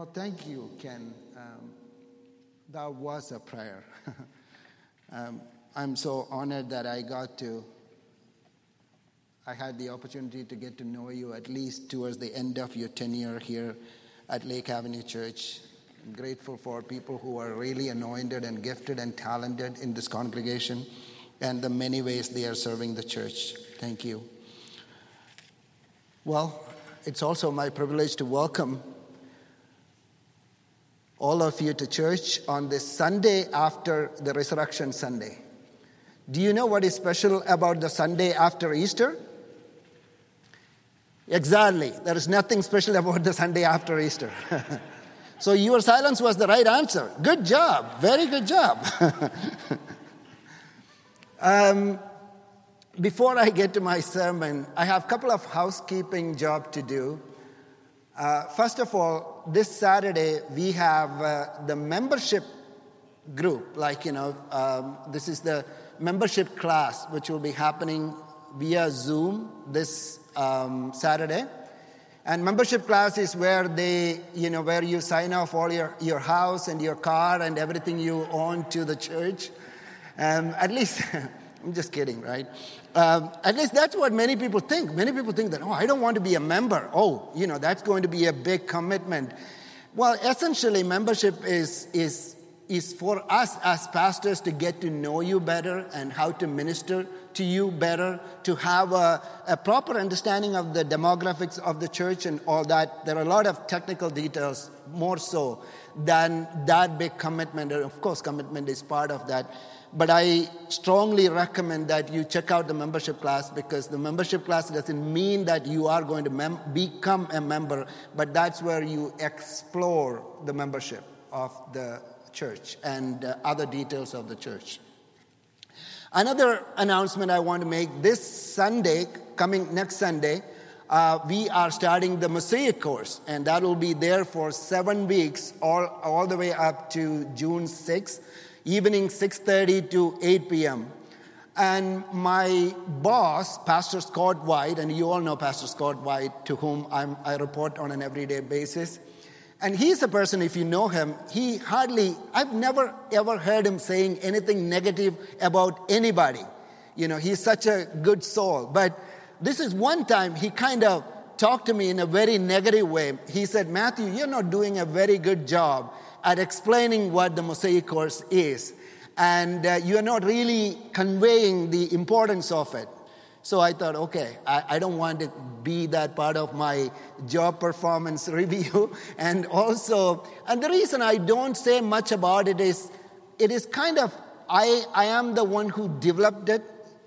Well, thank you, Ken. Um, that was a prayer. um, I'm so honored that I got to, I had the opportunity to get to know you at least towards the end of your tenure here at Lake Avenue Church. I'm grateful for people who are really anointed and gifted and talented in this congregation and the many ways they are serving the church. Thank you. Well, it's also my privilege to welcome all of you to church on this Sunday after the Resurrection Sunday. Do you know what is special about the Sunday after Easter? Exactly. There is nothing special about the Sunday after Easter. so your silence was the right answer. Good job. Very good job. um, before I get to my sermon, I have a couple of housekeeping job to do. Uh, first of all, this Saturday we have uh, the membership group. Like you know, um, this is the membership class which will be happening via Zoom this um, Saturday. And membership class is where they, you know, where you sign off all your, your house and your car and everything you own to the church. Um, at least, I'm just kidding, right? Um, at least that's what many people think. Many people think that, oh, I don't want to be a member. Oh, you know, that's going to be a big commitment. Well, essentially, membership is, is, is for us as pastors to get to know you better and how to minister to you better, to have a, a proper understanding of the demographics of the church and all that. There are a lot of technical details, more so than that big commitment. Of course, commitment is part of that. But I strongly recommend that you check out the membership class because the membership class doesn't mean that you are going to mem- become a member, but that's where you explore the membership of the church and uh, other details of the church. Another announcement I want to make this Sunday, coming next Sunday, uh, we are starting the Mosaic course, and that will be there for seven weeks, all, all the way up to June 6th evening 6.30 to 8 p.m. And my boss, Pastor Scott White, and you all know Pastor Scott White, to whom I'm, I report on an everyday basis. And he's a person, if you know him, he hardly, I've never ever heard him saying anything negative about anybody. You know, he's such a good soul. But this is one time he kind of talked to me in a very negative way. He said, Matthew, you're not doing a very good job at explaining what the Mosaic course is. And uh, you are not really conveying the importance of it. So I thought, okay, I, I, don't want to be that part of my job performance review. And also, and the reason I don't say much about it is it is kind of, I, I am the one who developed it,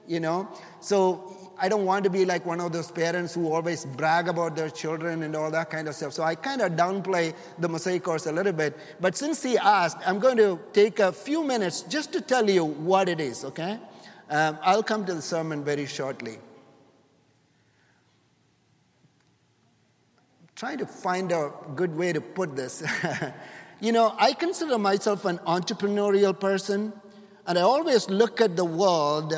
you know. So I don't want to be like one of those parents who always brag about their children and all that kind of stuff. So I kind of downplay the Mosaic course a little bit. But since he asked, I'm going to take a few minutes just to tell you what it is, okay? Um, I'll come to the sermon very shortly. Trying to find a good way to put this. you know, I consider myself an entrepreneurial person, and I always look at the world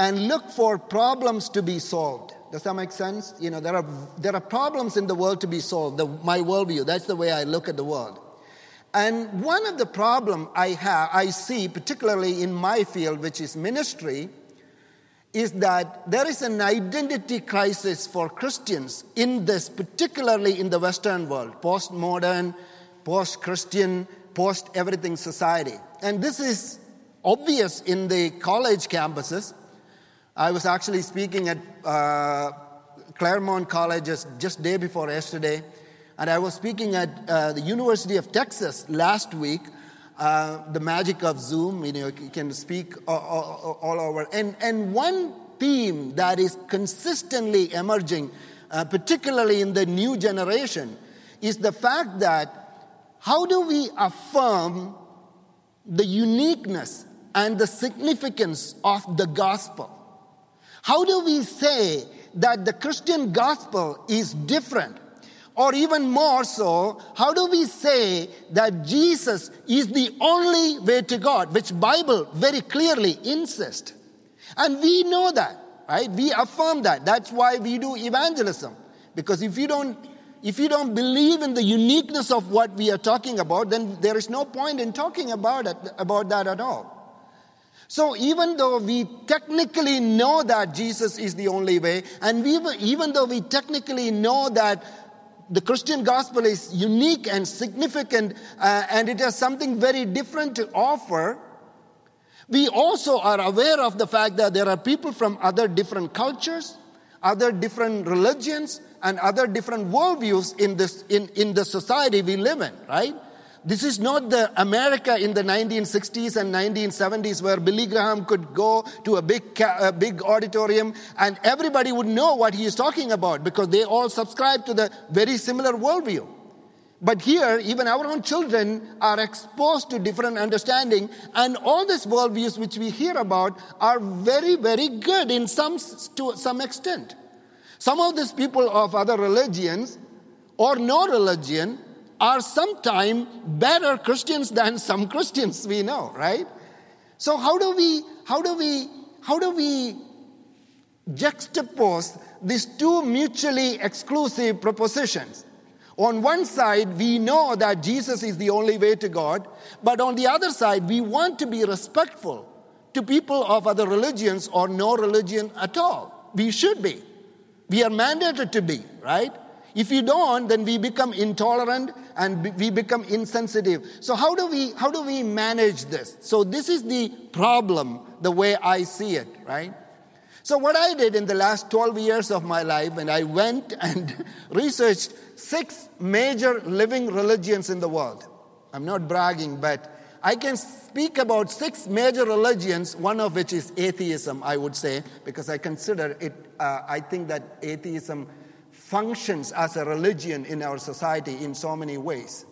and look for problems to be solved. Does that make sense? You know, there are, there are problems in the world to be solved. The, my worldview, that's the way I look at the world. And one of the problem I have, I see, particularly in my field, which is ministry, is that there is an identity crisis for Christians in this, particularly in the Western world, postmodern, post-Christian, post-everything society. And this is obvious in the college campuses I was actually speaking at uh, Claremont College just, just day before yesterday, and I was speaking at uh, the University of Texas last week. Uh, the magic of Zoom, you know, you can speak all, all, all, over. And, and one theme that is consistently emerging, uh, particularly in the new generation, is the fact that how do we affirm the uniqueness and the significance of the gospel? How do we say that the Christian gospel is different? Or even more so, how do we say that Jesus is the only way to God, which Bible very clearly insists? And we know that, right? We affirm that. That's why we do evangelism. Because if you don't if you don't believe in the uniqueness of what we are talking about, then there is no point in talking about it, about that at all. So even though we technically know that Jesus is the only way, and we, even though we technically know that the Christian gospel is unique and significant, uh, and it has something very different to offer, we also are aware of the fact that there are people from other different cultures, other different religions, and other different worldviews in this in, in the society we live in, right? This is not the America in the 1960s and 1970s where Billy Graham could go to a big, a big auditorium and everybody would know what he is talking about because they all subscribe to the very similar worldview. But here, even our own children are exposed to different understanding, and all these worldviews which we hear about are very, very good in some to some extent. Some of these people of other religions or no religion are sometimes better Christians than some Christians we know, right? So how do we how do we how do we juxtapose these two mutually exclusive propositions? On one side, we know that Jesus is the only way to God, but on the other side, we want to be respectful to people of other religions or no religion at all. We should be. We are mandated to be, right? If you don't, then we become intolerant and we become insensitive. So how do we how do we manage this? So this is the problem the way I see it, right? So what I did in the last 12 years of my life and I went and researched six major living religions in the world. I'm not bragging, but I can speak about six major religions, one of which is atheism, I would say, because I consider it, uh, I think that atheism functions as a religion in our society in so many ways.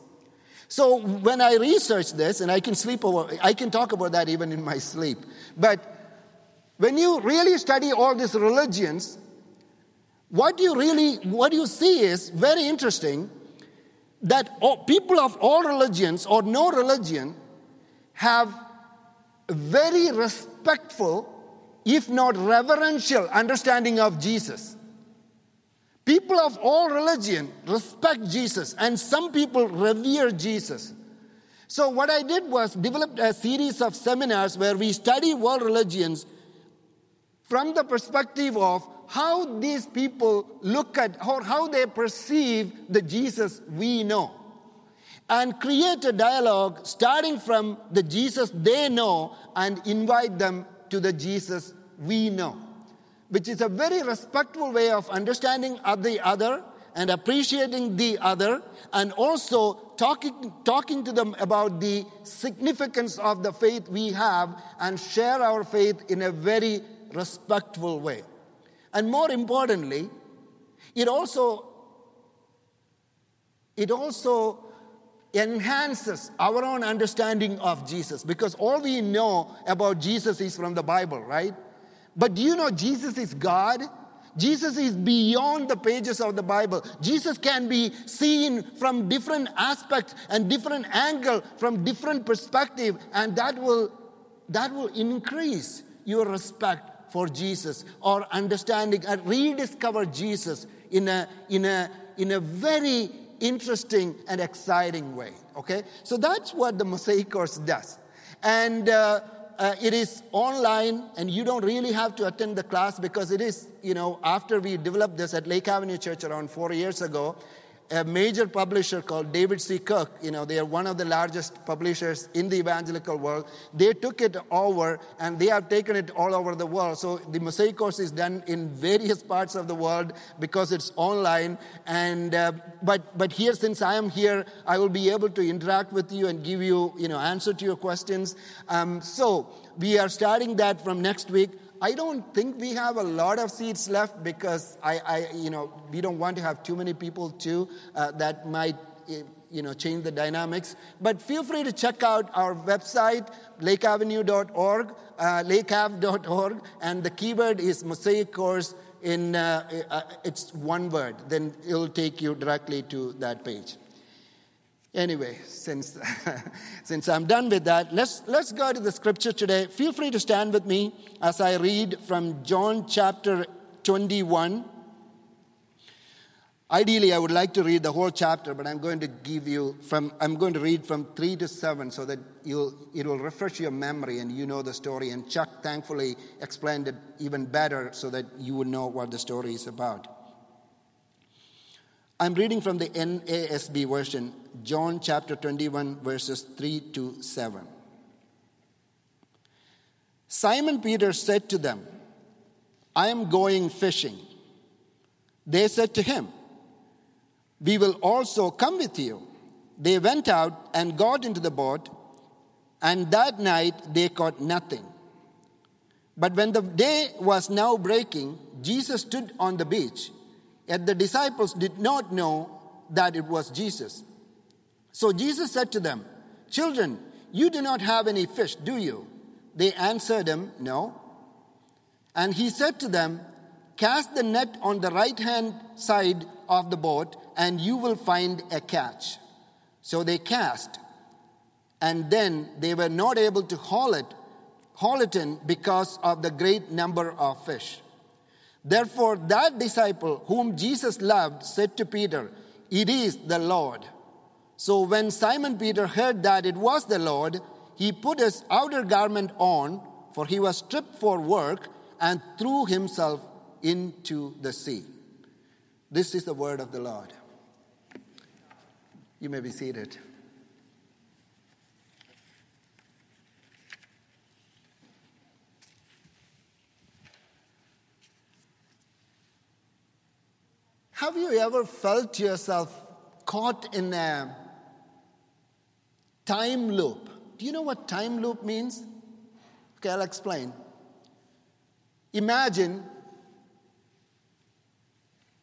So when I research this, and I can sleep over, I can talk about that even in my sleep. But when you really study all these religions, what you really, what you see is very interesting that all, people of all religions or no religion have very respectful, if not reverential, understanding of Jesus. People of all religion respect Jesus, and some people revere Jesus. So, what I did was developed a series of seminars where we study world religions from the perspective of how these people look at or how they perceive the Jesus we know. And create a dialogue starting from the Jesus they know and invite them to the Jesus we know which is a very respectful way of understanding the other and appreciating the other, and also talking, talking to them about the significance of the faith we have and share our faith in a very respectful way. And more importantly, it also it also enhances our own understanding of Jesus because all we know about Jesus is from the Bible, right? But do you know Jesus is God? Jesus is beyond the pages of the Bible. Jesus can be seen from different aspects and different angle, from different perspective, and that will that will increase your respect for Jesus or understanding and rediscover Jesus in a in a in a very interesting and exciting way. Okay, so that's what the Mosaic course does, and. Uh, uh, it is online and you don't really have to attend the class because it is, you know, after we developed this at Lake Avenue Church around four years ago, a major publisher called David C. Cook, you know, they are one of the largest publishers in the evangelical world. They took it over and they have taken it all over the world. So the Mosaic course is done in various parts of the world because it's online. And uh, but but here, since I am here, I will be able to interact with you and give you, you know, answer to your questions. Um, so we are starting that from next week. I don't think we have a lot of seats left because I, I you know, we don't want to have too many people too. Uh, that might, eh, you know, change the dynamics. But feel free to check out our website, lakeavenue.org, uh, lakeav.org, and the keyword is Mosaic Course. In uh, uh, it's one word, then it'll take you directly to that page. Anyway, since, since I'm done with that, let's, let's go to the scripture today. Feel free to stand with me as I read from John chapter 21. Ideally, I would like to read the whole chapter, but I'm going to give you from, I'm going to read from 3 to 7 so that you'll, it will refresh your memory and you know the story. And Chuck thankfully explained it even better so that you would know what the story is about. I'm reading from the NASB version, John chapter 21, verses 3 to 7. Simon Peter said to them, I am going fishing. They said to him, we will also come with you. They went out and got into the boat, and that night they caught nothing. But when the day was now breaking, Jesus stood on the beach, yet the disciples did not know that it was Jesus. So Jesus said to them, Children, you do not have any fish, do you? They answered him, No. And he said to them, Cast the net on the right hand side of the boat, and you will find a catch. So they cast, and then they were not able to haul it, haul it in because of the great number of fish. Therefore, that disciple whom Jesus loved said to Peter, It is the Lord. So when Simon Peter heard that it was the Lord, he put his outer garment on, for he was stripped for work, and threw himself into the sea. This is the word of the Lord. You may be seated. Have you ever felt yourself caught in a time loop? Do you know what time loop means? Okay, I'll explain. Imagine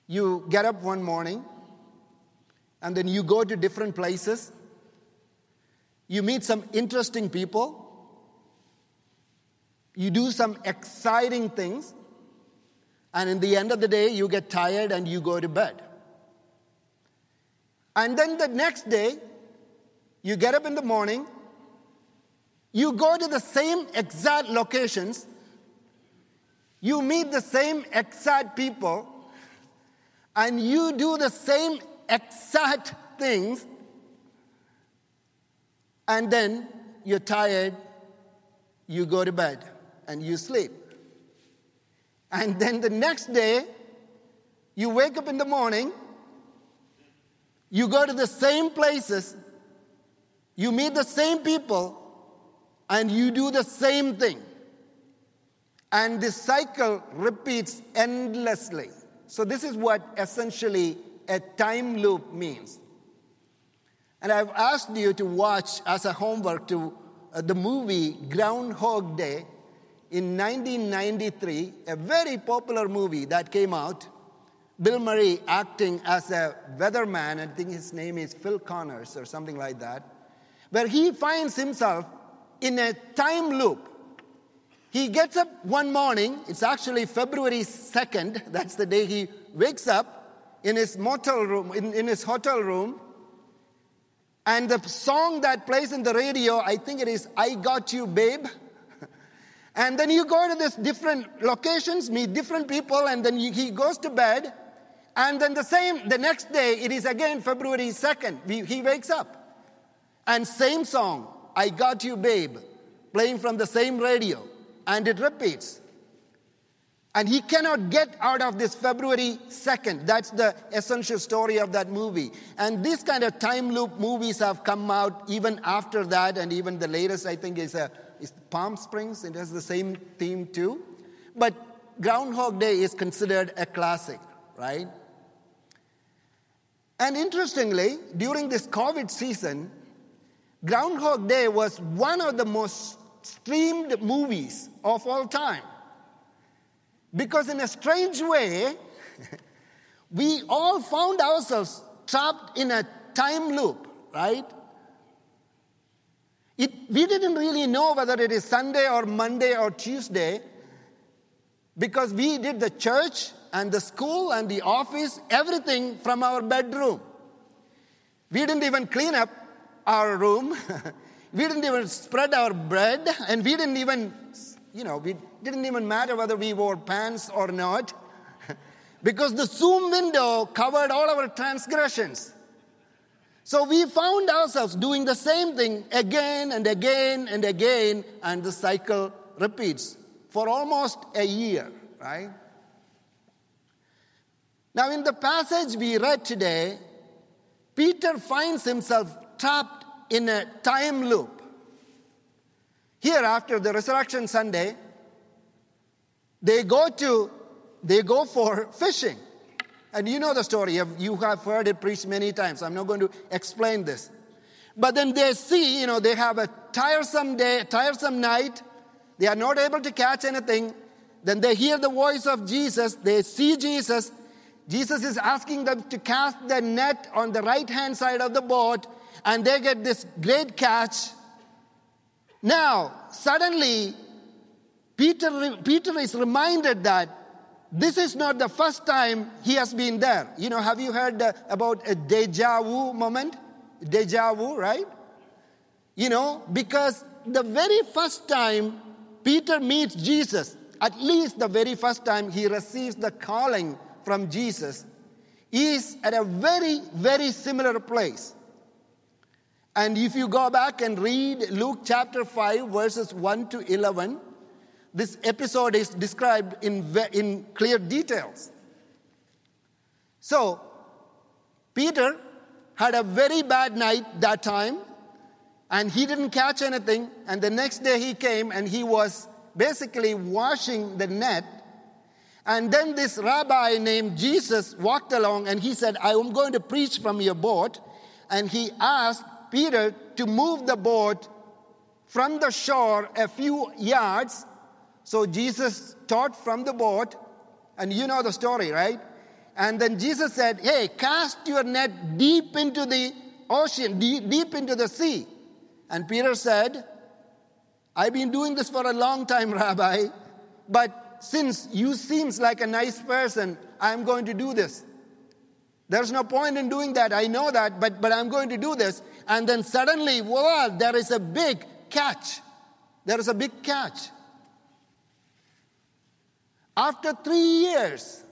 you get up one morning and then you go to different places. You meet some interesting people. You do some exciting things. And in the end of the day, you get tired and you go to bed. And then the next day, you get up in the morning, you go to the same exact locations, you meet the same exact people, and you do the same exact things, and then you're tired, you go to bed and you sleep. And then the next day, you wake up in the morning, you go to the same places, you meet the same people, and you do the same thing. And this cycle repeats endlessly. So, this is what essentially a time loop means. And I've asked you to watch as a homework to uh, the movie Groundhog Day in 1993, a very popular movie that came out. Bill Murray acting as a weatherman, I think his name is Phil Connors or something like that, where he finds himself in a time loop he gets up one morning, it's actually February 2nd, that's the day he wakes up in his motel room, in, in his hotel room. And the song that plays in the radio, I think it is I Got You, Babe. and then you go to these different locations, meet different people, and then he goes to bed. And then the same, the next day, it is again February 2nd. he wakes up. And same song, I Got You, Babe, playing from the same radio and it repeats. And he cannot get out of this February 2nd. That's the essential story of that movie. And these kind of time loop movies have come out even after that, and even the latest, I think, is, a, is Palm Springs. It has the same theme too. But Groundhog Day is considered a classic, right? And interestingly, during this COVID season, Groundhog Day was one of the most streamed movies of all time. Because, in a strange way, we all found ourselves trapped in a time loop, right? It, we didn't really know whether it is Sunday or Monday or Tuesday because we did the church and the school and the office, everything from our bedroom. We didn't even clean up our room. We didn't even spread our bread, and we didn't even, you know, we didn't even matter whether we wore pants or not. because the Zoom window covered all our transgressions. So we found ourselves doing the same thing again and again and again, and the cycle repeats for almost a year, right? Now, in the passage we read today, Peter finds himself trapped in a time loop. Here, after the resurrection Sunday, they go to they go for fishing. And you know the story. You have heard it preached many times. I'm not going to explain this. But then they see, you know, they have a tiresome day, tiresome night. They are not able to catch anything. Then they hear the voice of Jesus. They see Jesus. Jesus is asking them to cast the net on the right hand side of the boat, and they get this great catch. Now, suddenly, Peter, Peter is reminded that this is not the first time he has been there. You know, have you heard uh, about a deja vu moment? Deja vu, right? You know, because the very first time Peter meets Jesus, at least the very first time he receives the calling from Jesus, is at a very, very similar place. And if you go back and read Luke chapter 5, verses 1 to 11, this episode is described in, in clear details. So, Peter had a very bad night that time, and he didn't catch anything. And the next day he came and he was basically washing the net. And then this rabbi named Jesus walked along and he said, I am going to preach from your boat. And he asked Peter to move the boat from the shore a few yards so Jesus taught from the boat, and you know the story, right? And then Jesus said, Hey, cast your net deep into the ocean, deep, deep into the sea. And Peter said, I've been doing this for a long time, Rabbi, but since you seems like a nice person, I'm going to do this. There's no point in doing that. I know that, but, but I'm going to do this. And then suddenly, voila, there is a big catch. There is a big catch. After three years,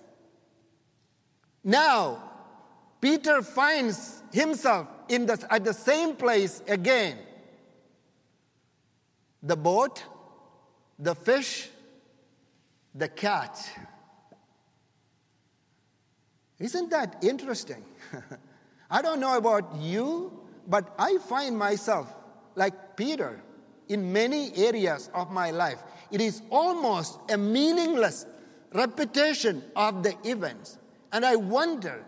now Peter finds himself in the, at the same place again. The boat, the fish, the catch. Isn't that interesting? I don't know about you, but I find myself like Peter in many areas of my life. It is almost a meaningless repetition of the events. And I wonder,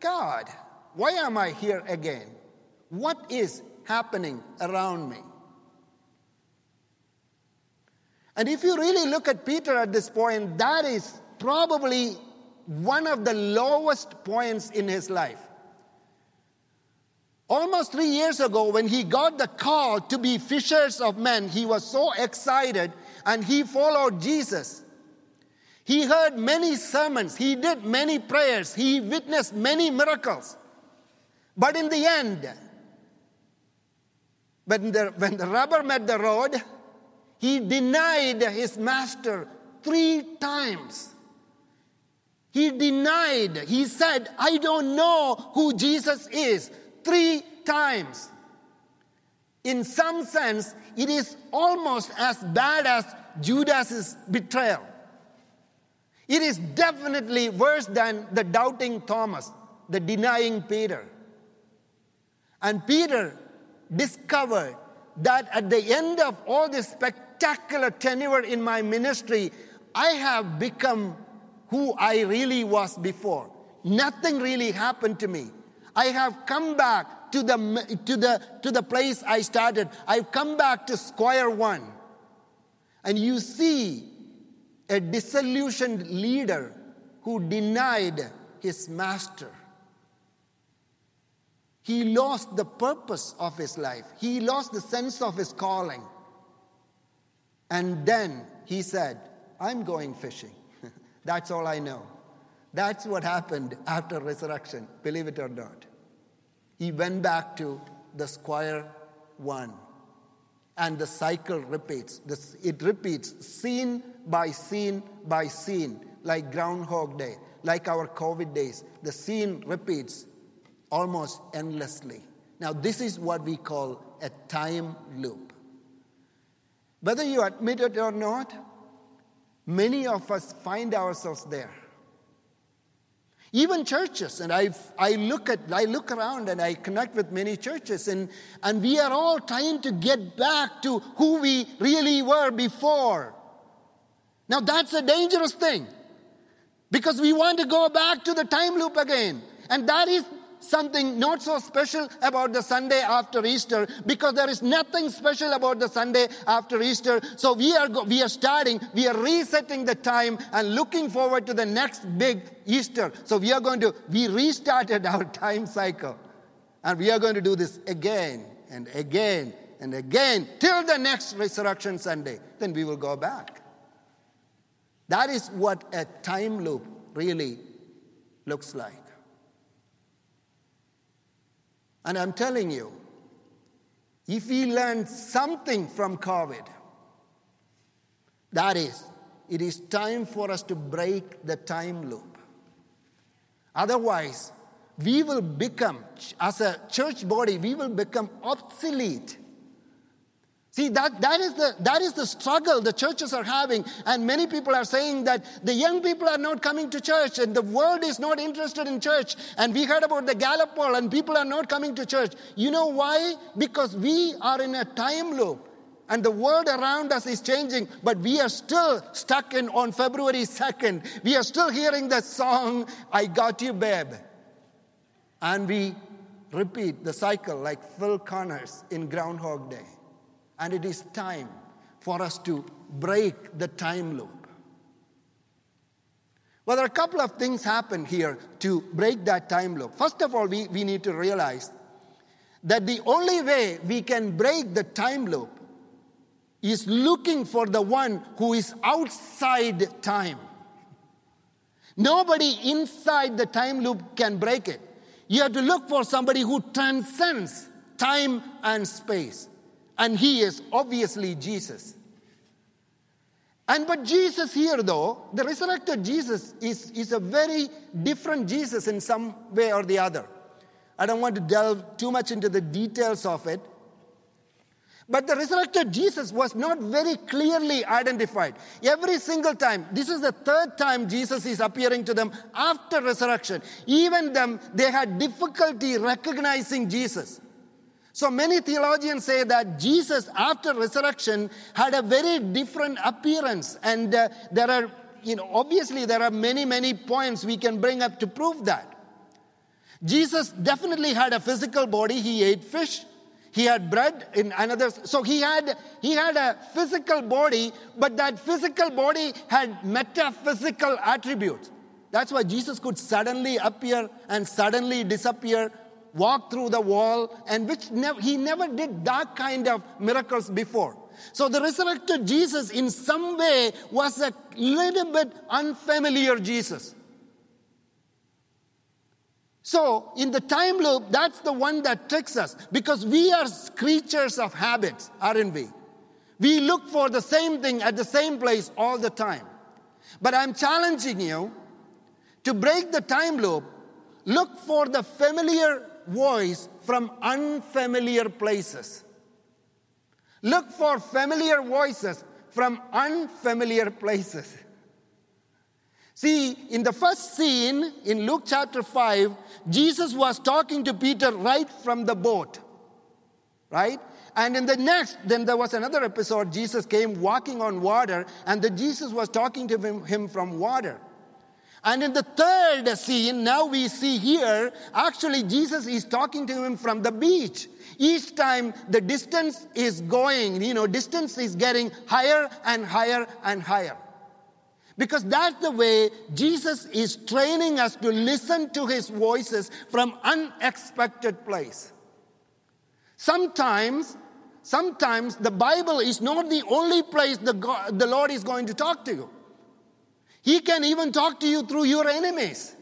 God, why am I here again? What is happening around me? And if you really look at Peter at this point, that is probably one of the lowest points in his life. Almost three years ago, when he got the call to be fishers of men, he was so excited and he followed Jesus. He heard many sermons, he did many prayers, he witnessed many miracles. But in the end, when the, when the rubber met the road, he denied his master three times. He denied, he said, I don't know who Jesus is, three times. In some sense, it is almost as bad as Judas's betrayal. It is definitely worse than the doubting Thomas, the denying Peter. And Peter discovered that at the end of all this spectacular tenure in my ministry, I have become who I really was before. Nothing really happened to me. I have come back to the, to the, to the place I started. I've come back to square one. And you see a disillusioned leader who denied his master. He lost the purpose of his life, he lost the sense of his calling. And then he said, I'm going fishing. That's all I know. That's what happened after resurrection, believe it or not. He went back to the square one and the cycle repeats. It repeats scene by scene by scene, like Groundhog Day. like our COVID days. The scene repeats almost endlessly. Now, this is what we call a time loop. Whether you admit it or not, many of us find ourselves there. Even churches, and I, I, look at, I look around and I connect with many churches, and, and we are all trying to get back to who we really were before. Now, that's a dangerous thing because we want to go back to the time loop again. And that is something not so special about the Sunday after Easter because there is nothing special about the Sunday after Easter. So we are, go- we are starting, we are resetting the time and looking forward to the next big Easter. So we are going to, we restarted our time cycle. And we are going to do this again and again and again till the next Resurrection Sunday. Then we will go back. That is what a time loop really looks like. And I'm telling you, if we learn something from COVID, that is, it is time for us to break the time loop. Otherwise, we will become, as a church body, we will become obsolete See, that, that, is the, that is the struggle the churches are having. And many people are saying that the young people are not coming to church and the world is not interested in church. And we heard about the Gallup poll and people are not coming to church. You know why? Because we are in a time loop. And the world around us is changing, but we are still stuck in on February 2nd. We are still hearing the song, I Got You, Babe. And we repeat the cycle like Phil Connors in Groundhog Day and it is time for us to break the time loop. Well, there are a couple of things happen here to break that time loop. First of all, we, we need to realize that the only way we can break the time loop is looking for the one who is outside time. Nobody inside the time loop can break it. You have to look for somebody who transcends time and space. And he is obviously Jesus. And but Jesus here, though, the resurrected Jesus is, is a very different Jesus in some way or the other. I don't want to delve too much into the details of it. But the resurrected Jesus was not very clearly identified. Every single time, this is the third time Jesus is appearing to them after resurrection. Even them, they had difficulty recognizing Jesus. So many theologians say that Jesus, after resurrection, had a very different appearance. And uh, there are, you know, obviously there are many, many points we can bring up to prove that. Jesus definitely had a physical body. He ate fish. He had bread in another. So he had, he had a physical body, but that physical body had metaphysical attributes. That's why Jesus could suddenly appear and suddenly disappear walk through the wall, and which he never did that kind of miracles before. So the resurrected Jesus, in some way, was a little bit unfamiliar Jesus. So, in the time loop, that's the one that tricks us because we are creatures of habits, aren't we? We look for the same thing at the same place all the time. But I'm challenging you to break the time loop, look for the familiar voice from unfamiliar places. Look for familiar voices from unfamiliar places. See, in the first scene in Luke chapter 5, Jesus was talking to Peter right from the boat. Right? And in the next, then there was another episode. Jesus came walking on water, and the Jesus was talking to him, him from water. And in the third scene, now we see here, actually, Jesus is talking to him from the beach. Each time the distance is going, you know, distance is getting higher and higher and higher. Because that's the way Jesus is training us to listen to his voices from unexpected place. Sometimes, sometimes the Bible is not the only place the, God, the Lord is going to talk to you. He can even talk to you through your enemies.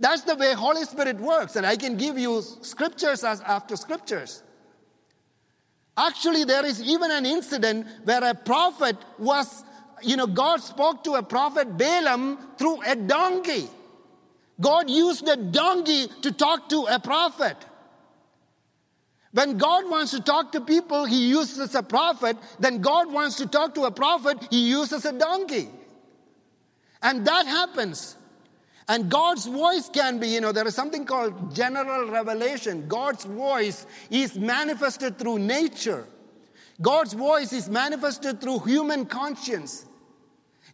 That's the way Holy Spirit works, and I can give you scriptures as after scriptures. Actually, there is even an incident where a prophet was you know, God spoke to a prophet Balaam through a donkey. God used a donkey to talk to a prophet. When God wants to talk to people, He uses a prophet. Then God wants to talk to a prophet, He uses a donkey. And that happens. And God's voice can be, you know, there is something called general revelation. God's voice is manifested through nature. God's voice is manifested through human conscience.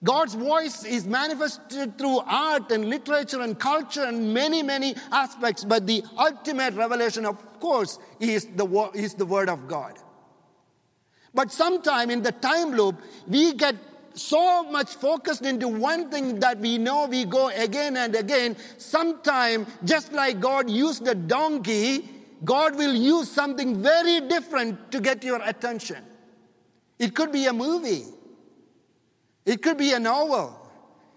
God's voice is manifested through art and literature and culture and many, many aspects, but the ultimate revelation, of course, is the, is the Word of God. But sometime in the time loop, we get so much focused into one thing that we know we go again and again. Sometime, just like God used a donkey, God will use something very different to get your attention. It could be a movie. It could be a novel.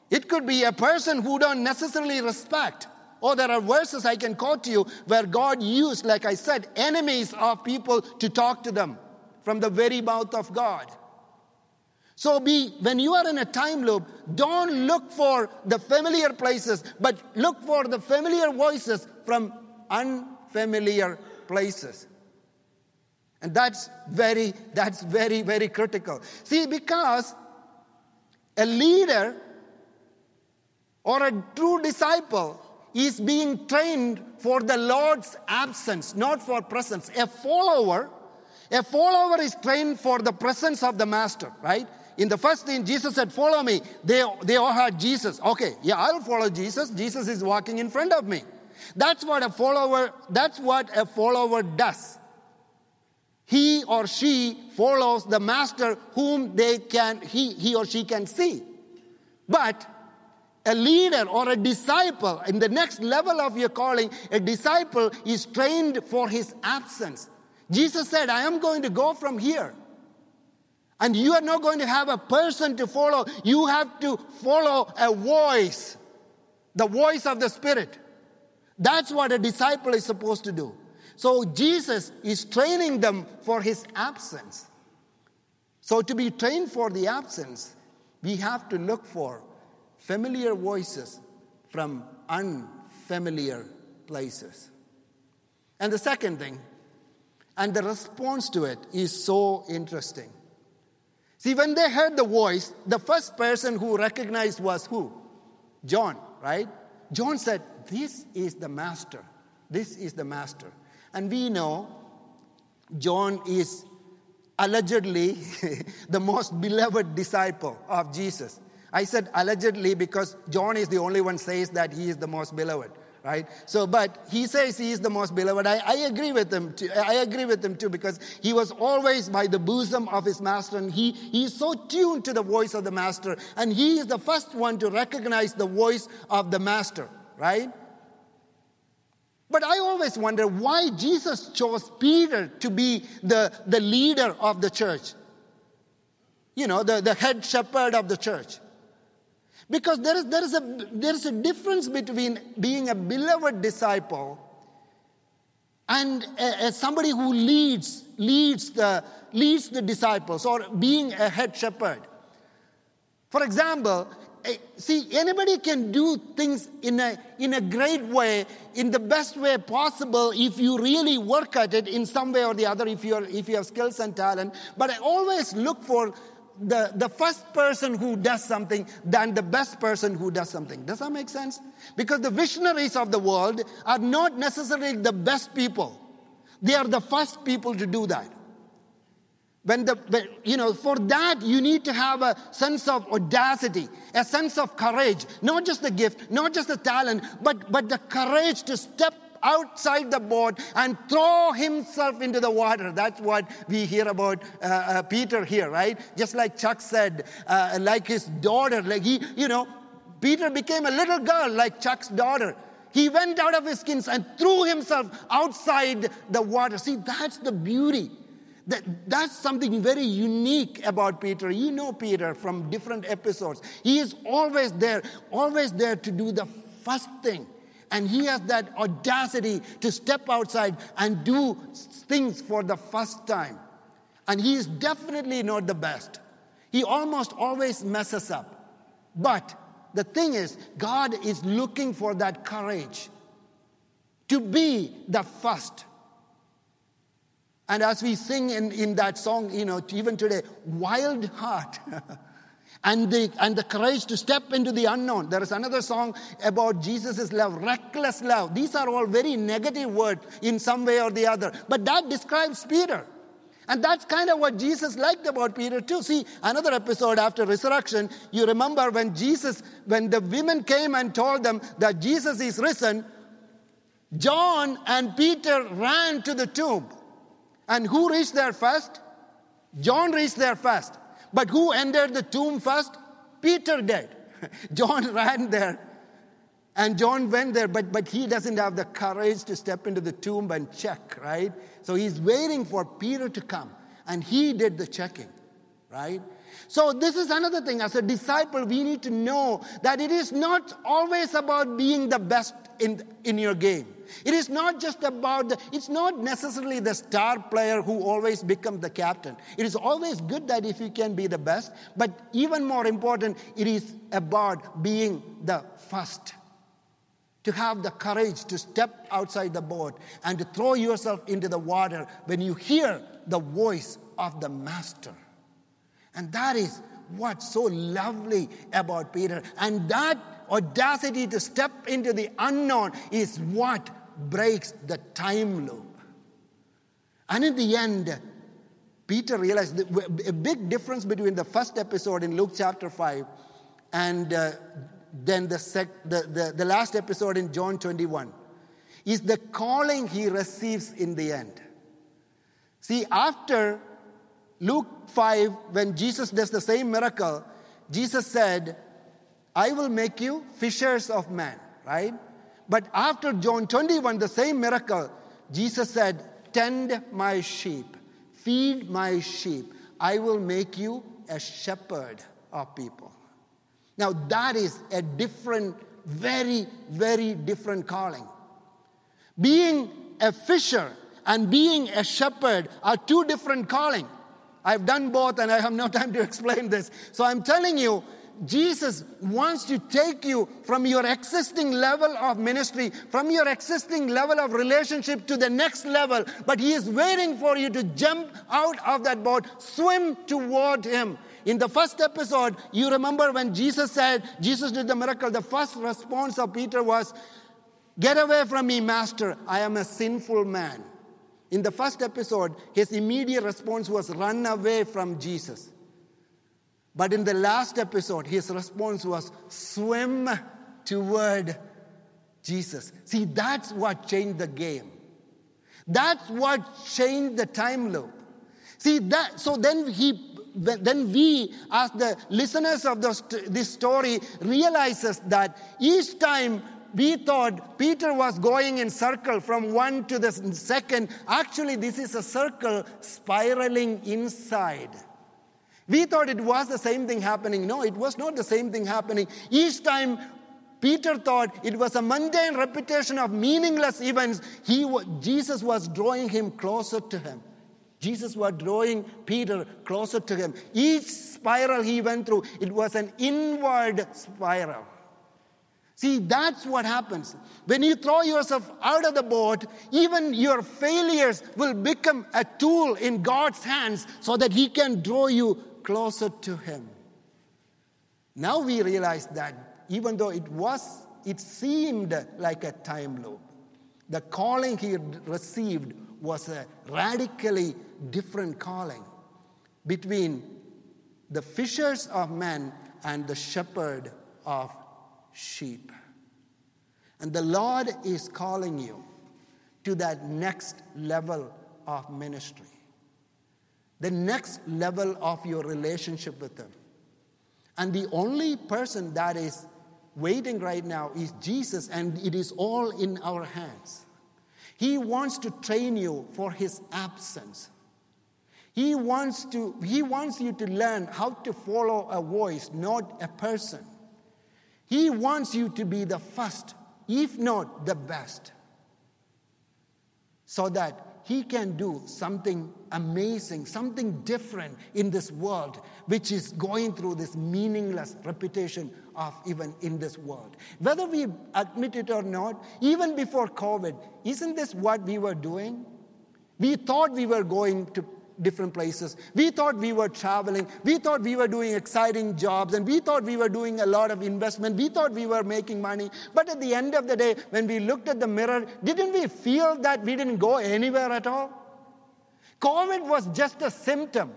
It could be a person who don't necessarily respect. Or there are verses I can quote to you where God used, like I said, enemies of people to talk to them from the very mouth of God. So be, when you are in a time loop, don't look for the familiar places, but look for the familiar voices from unfamiliar places. And that's very, that's very, very critical. See, because a leader or a true disciple is being trained for the Lord's absence, not for presence. A follower, a follower is trained for the presence of the master, right? In the first thing, Jesus said, Follow me. They, they all had Jesus. Okay, yeah, I'll follow Jesus. Jesus is walking in front of me. That's what a follower, that's what a follower does. He or she follows the master whom they can, he, he or she can see. But a leader or a disciple, in the next level of your calling, a disciple is trained for his absence. Jesus said, I am going to go from here. And you are not going to have a person to follow. You have to follow a voice, the voice of the Spirit. That's what a disciple is supposed to do. So Jesus is training them for his absence. So to be trained for the absence, we have to look for familiar voices from unfamiliar places. And the second thing, and the response to it is so interesting. See, when they heard the voice, the first person who recognized was who? John, right? John said, This is the master. This is the master. And we know John is allegedly the most beloved disciple of Jesus. I said allegedly because John is the only one says that he is the most beloved right? So, but he says he is the most beloved. I, I agree with him. Too. I agree with him too because he was always by the bosom of his master, and he he is so tuned to the voice of the master, and he is the first one to recognize the voice of the master, right? But I always wonder why Jesus chose Peter to be the, the leader of the church. You know, the, the head shepherd of the church. Because there is, there, is a, there is a difference between being a beloved disciple and a, a somebody who leads, leads, the, leads the disciples or being a head shepherd. For example, eh, see, anybody can do things in a, in a great way, in the best way possible, if you really work at it in some way or the other, if, you're, if you have skills and talent. But I always look for the, the first person who does something than the best person who does something. Does that make sense? Because the visionaries of the world are not necessarily the best people. They are the first people to do that. When the, when, you know, for that you need to have a sense of audacity, a sense of courage, not just the gift, not just the talent, but, but the courage to step outside the boat and throw himself into the water. That's what we hear about uh, uh, Peter here, right? Just like Chuck said, uh, like his daughter, like he, you know, Peter became a little girl like Chuck's daughter. He went out of his skins and threw himself outside the water. See, that's the beauty. That, that's something very unique about Peter. You know Peter from different episodes. He is always there, always there to do the first thing. And he has that audacity to step outside and do things for the first time. And he is definitely not the best. He almost always messes up. But the thing is, God is looking for that courage to be the first. And as we sing in, in that song, you know, even today, wild heart. and the, and the courage to step into the unknown. There is another song about Jesus' love, reckless love. These are all very negative words in some way or the other. But that describes Peter. And that's kind of what Jesus liked about Peter too. See, another episode after resurrection, you remember when Jesus, when the women came and told them that Jesus is risen, John and Peter ran to the tomb. And who reached there first? John reached there first. But who entered the tomb first? Peter did. John ran there. And John went there, but, but he doesn't have the courage to step into the tomb and check, right? So he's waiting for Peter to come. And he did the checking, right? So, this is another thing. As a disciple, we need to know that it is not always about being the best in, in your game. It is not just about the, it's not necessarily the star player who always becomes the captain. It is always good that if you can be the best, but even more important, it is about being the first. To have the courage to step outside the boat and to throw yourself into the water when you hear the voice of the master. And that is what's so lovely about Peter. And that audacity to step into the unknown is what breaks the time loop. And in the end, Peter realized a big difference between the first episode in Luke chapter 5 and uh, then the, sec- the, the, the last episode in John 21 is the calling he receives in the end. See, after Luke 5, when Jesus does the same miracle, Jesus said, I will make you fishers of men, right? But after John 21, the same miracle, Jesus said, Tend my sheep, feed my sheep. I will make you a shepherd of people. Now, that is a different, very, very different calling. Being a fisher and being a shepherd are two different callings. I've done both and I have no time to explain this. So I'm telling you, Jesus wants to take you from your existing level of ministry, from your existing level of relationship to the next level. But He is waiting for you to jump out of that boat, swim toward Him. In the first episode, you remember when Jesus said, Jesus did the miracle, the first response of Peter was, Get away from me, Master. I am a sinful man. In the first episode, his immediate response was run away from Jesus. But in the last episode, his response was swim toward Jesus. See, that's what changed the game. That's what changed the time loop. See that so then he then we as the listeners of this story realizes that each time we thought Peter was going in circle from one to the second. Actually, this is a circle spiraling inside. We thought it was the same thing happening. No, it was not the same thing happening. Each time Peter thought it was a mundane repetition of meaningless events, he, Jesus was drawing him closer to him. Jesus was drawing Peter closer to him. Each spiral he went through, it was an inward spiral. See, that's what happens. When you throw yourself out of the boat, even your failures will become a tool in God's hands so that He can draw you closer to Him. Now we realize that even though it was, it seemed like a time loop, the calling he received was a radically different calling between the fishers of men and the shepherd of sheep. And the Lord is calling you to that next level of ministry, the next level of your relationship with Him. And the only person that is waiting right now is Jesus, and it is all in our hands. He wants to train you for His absence. He wants, to, he wants you to learn how to follow a voice, not a person. He wants you to be the first, if not the best, so that He can do something amazing, something different in this world, which is going through this meaningless reputation of even in this world. Whether we admit it or not, even before COVID, isn't this what we were doing? We thought we were going to different places. We thought we were traveling. We thought we were doing exciting jobs. And we thought we were doing a lot of investment. We thought we were making money. But at the end of the day, when we looked at the mirror, didn't we feel that we didn't go anywhere at all? COVID was just a symptom.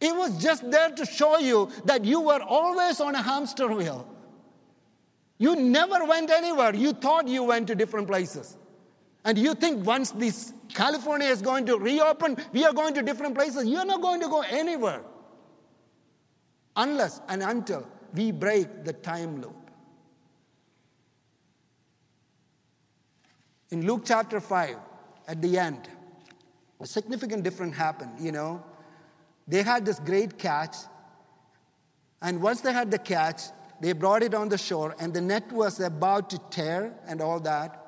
It was just there to show you that you were always on a hamster wheel. You never went anywhere. You thought you went to different places. And you think once this California is going to reopen, we are going to different places. You're not going to go anywhere. Unless and until we break the time loop. In Luke chapter 5, at the end, a significant difference happened, you know. They had this great catch, and once they had the catch, they brought it on the shore, and the net was about to tear and all that.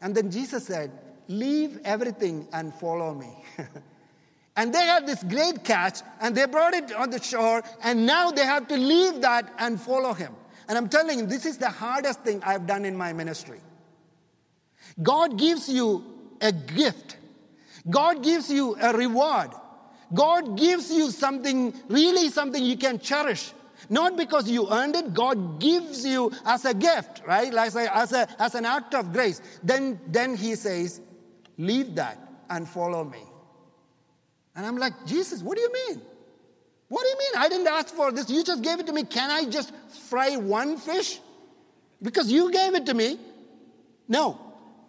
And then Jesus said, Leave everything and follow me. and they had this great catch and they brought it on the shore, and now they have to leave that and follow him. And I'm telling you, this is the hardest thing I've done in my ministry. God gives you a gift, God gives you a reward, God gives you something, really something you can cherish. Not because you earned it, God gives you as a gift, right? Like as, a, as an act of grace. Then, then he says, Leave that and follow me. And I'm like, Jesus, what do you mean? What do you mean? I didn't ask for this. You just gave it to me. Can I just fry one fish? Because you gave it to me. No.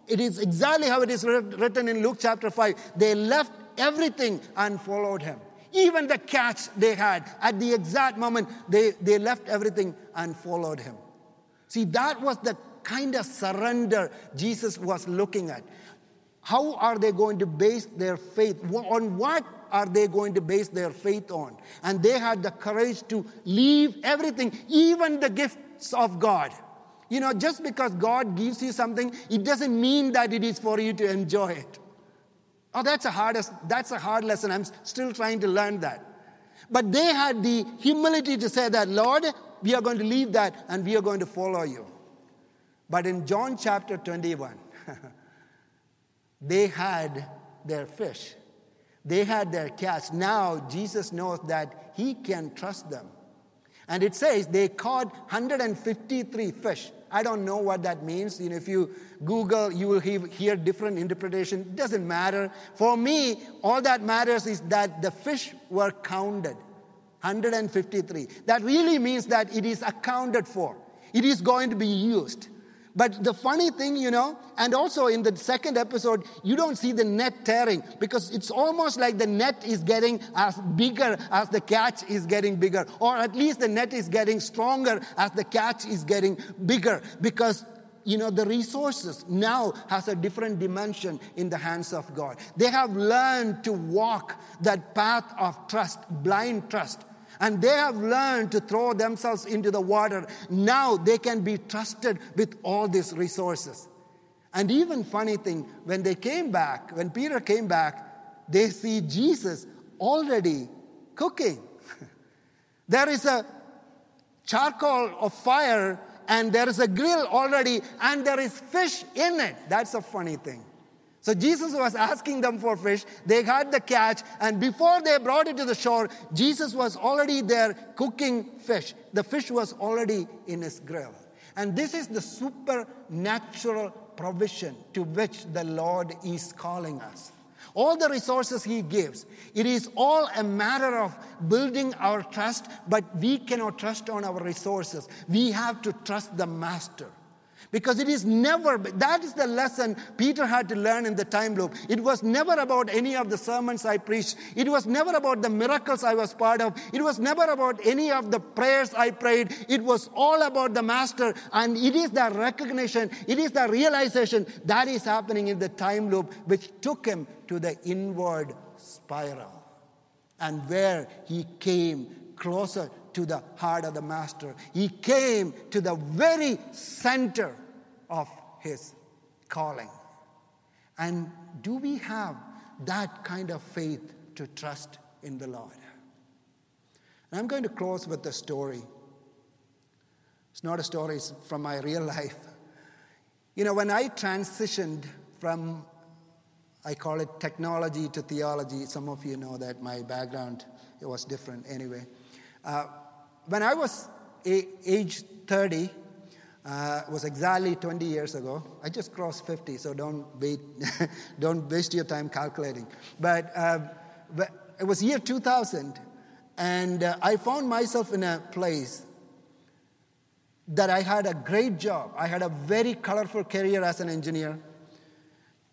It is exactly how it is written in Luke chapter 5. They left everything and followed him. Even the catch they had, at the exact moment, they, they left everything and followed him. See, that was the kind of surrender Jesus was looking at. How are they going to base their faith? On what are they going to base their faith on? And they had the courage to leave everything, even the gifts of God. You know, just because God gives you something, it doesn't mean that it is for you to enjoy it. Oh, that's a hardest, that's a hard lesson. I'm still trying to learn that. But they had the humility to say that, Lord, we are going to leave that and we are going to follow you. But in John chapter 21, they had their fish, they had their catch. Now Jesus knows that he can trust them. And it says they caught 153 fish. I don't know what that means. You know, if you Google, you will hear different interpretation. It doesn't matter. For me, all that matters is that the fish were counted. 153. That really means that it is accounted for. It is going to be used. But the funny thing, you know, and also in the second episode, you don't see the net tearing because it's almost like the net is getting as bigger as the catch is getting bigger, or at least the net is getting stronger as the catch is getting bigger because you know the resources now has a different dimension in the hands of god. They have learned to walk that path of trust blind trust and they have learned to throw themselves into the water. Now they can be trusted with all these resources. And even funny thing, when they came back, when Peter came back, they see Jesus already cooking. there is a charcoal of fire and there is a grill already and there is fish in it. That's a funny thing. So Jesus was asking them for fish. They had the catch, and before they brought it to the shore, Jesus was already there cooking fish. The fish was already in his grill. And this is the supernatural provision to which the Lord is calling us. All the resources He gives, it is all a matter of building our trust, but we cannot trust on our resources. We have to trust the Master. Because it is never, that is the lesson Peter had to learn in the time loop. It was never about any of the sermons I preached. It was never about the miracles I was part of. It was never about any of the prayers I prayed. It was all about the Master. And it is that recognition, it is that realization that is happening in the time loop, which took him to the inward spiral. And where he came closer to the heart of the Master. He came to the very center of his calling. And do we have that kind of faith to trust in the Lord? And I'm going to close with a story. It's not a story, it's from my real life. You know, when I transitioned from, I call it technology to theology, some of you know that my background it was different anyway. Uh, when I was a- age 30, uh, was exactly 20 years ago. I just crossed 50, so don't wait, don't waste your time calculating. But, uh, but it was year 2000, and uh, I found myself in a place that I had a great job. I had a very colorful career as an engineer,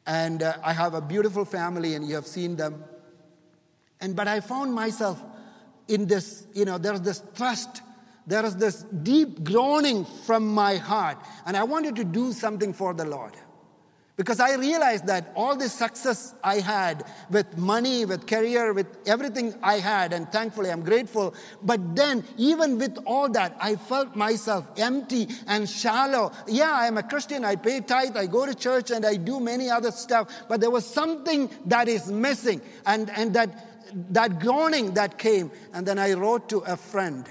and uh, I have a beautiful family, and you have seen them. And but I found myself in this, you know, there's this trust there is this deep groaning from my heart, and I wanted to do something for the Lord. Because I realized that all the success I had with money, with career, with everything I had, and thankfully I'm grateful. But then, even with all that, I felt myself empty and shallow. Yeah, I'm a Christian, I pay tithe, I go to church, and I do many other stuff, but there was something that is missing, and, and that, that groaning that came. And then I wrote to a friend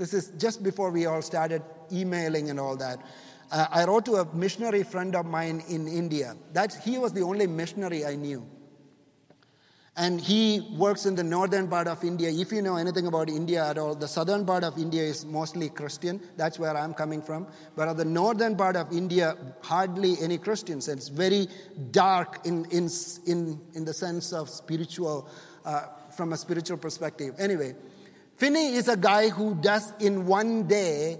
this is just before we all started emailing and all that. Uh, I wrote to a missionary friend of mine in India. That he was the only missionary I knew. And he works in the northern part of India. If you know anything about India at all, the southern part of India is mostly Christian. That's where I'm coming from. But the northern part of India, hardly any Christians. It's very dark in, in, in, in the sense of spiritual, uh, from a spiritual perspective. Anyway, Finney is a guy who does in one day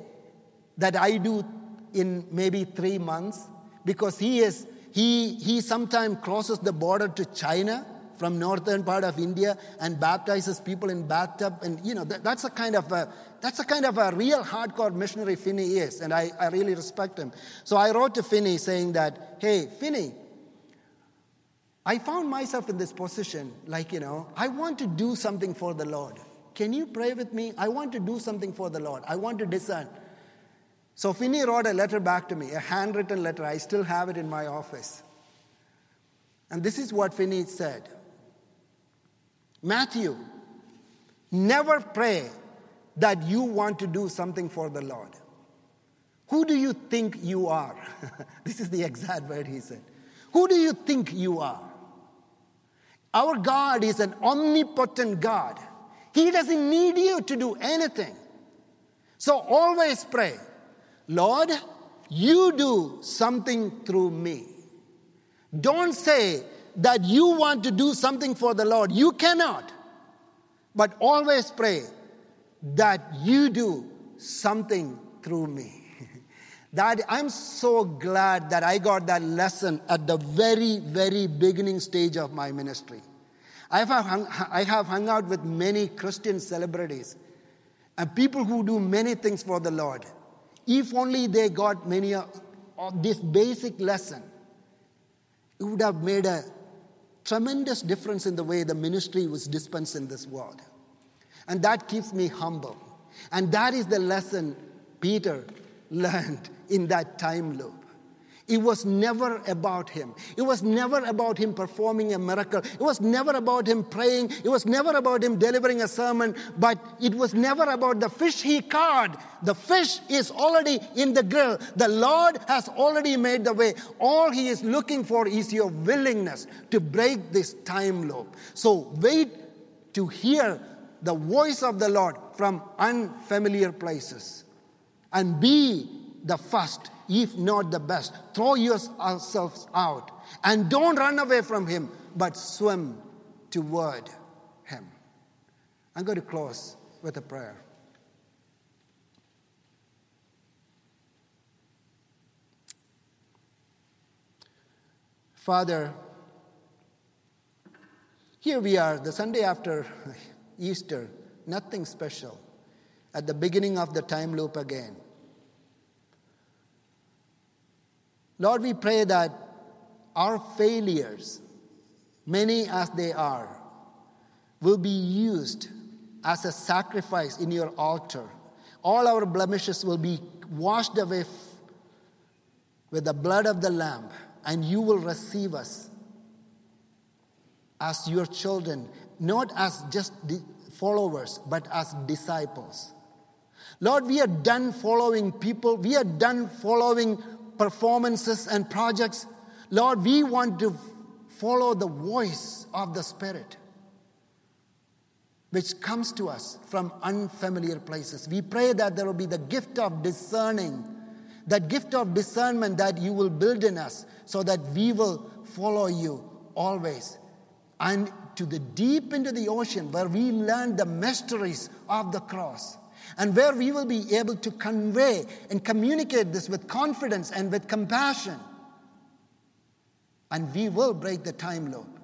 that I do in maybe three months because he is he he sometimes crosses the border to China from northern part of India and baptizes people in bathtub and you know that, that's a kind of a that's a kind of a real hardcore missionary Finney is and I, I really respect him. So I wrote to Finney saying that hey Finney I found myself in this position like you know I want to do something for the Lord. Can you pray with me? I want to do something for the Lord. I want to discern. So Finney wrote a letter back to me, a handwritten letter. I still have it in my office. And this is what Finney said Matthew, never pray that you want to do something for the Lord. Who do you think you are? this is the exact word he said. Who do you think you are? Our God is an omnipotent God. He doesn't need you to do anything. So always pray, Lord, you do something through me. Don't say that you want to do something for the Lord. You cannot. But always pray that you do something through me. That I'm so glad that I got that lesson at the very, very beginning stage of my ministry. I have, hung, I have hung out with many Christian celebrities and people who do many things for the Lord. If only they got many of this basic lesson, it would have made a tremendous difference in the way the ministry was dispensed in this world. And that keeps me humble. And that is the lesson Peter learned in that time loop. It was never about him. It was never about him performing a miracle. It was never about him praying. It was never about him delivering a sermon. But it was never about the fish he caught. The fish is already in the grill. The Lord has already made the way. All he is looking for is your willingness to break this time loop. So wait to hear the voice of the Lord from unfamiliar places and be the first if not the best. Throw yourselves out and don't run away from Him, but swim toward Him. I'm going to close with a prayer. Father, here we are, the Sunday after Easter, nothing special. At the beginning of the time loop again. Lord, we pray that our failures, many as they are, will be used as a sacrifice in your altar. All our blemishes will be washed away with the blood of the Lamb, and you will receive us as your children, not as just followers, but as disciples. Lord, we are done following people, we are done following performances and projects. Lord, we want to follow the voice of the Spirit, which comes to us from unfamiliar places. We pray that there will be the gift of discerning, that gift of discernment that you will build in us so that we will follow you always. And to the deep into the ocean where we learn the mysteries of the cross and where we will be able to convey and communicate this with confidence and with compassion. And we will break the time loop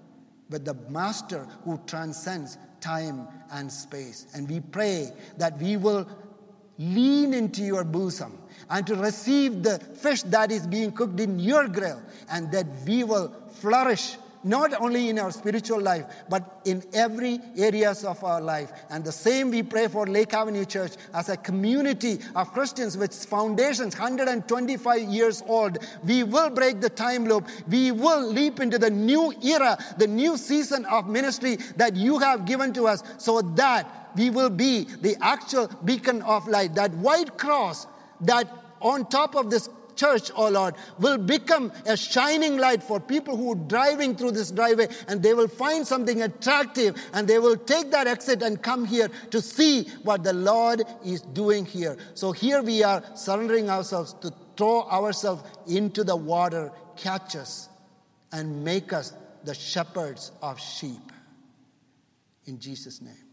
with the Master who transcends time and space. And we pray that we will lean into your bosom and to receive the fish that is being cooked in your grill, and that we will flourish not only in our spiritual life, but in every areas of our life. And the same we pray for Lake Avenue Church as a community of Christians with foundations 125 years old. We will break the time loop. We will leap into the new era, the new season of ministry that you have given to us so that we will be the actual beacon of light. That white cross that on top of this church, oh Lord, will become a shining light for people who are driving through this driveway and they will find something attractive and they will take that exit and come here to see what the Lord is doing here. So here we are surrendering ourselves to throw ourselves into the water, catch us, and make us the shepherds of sheep. In Jesus' name.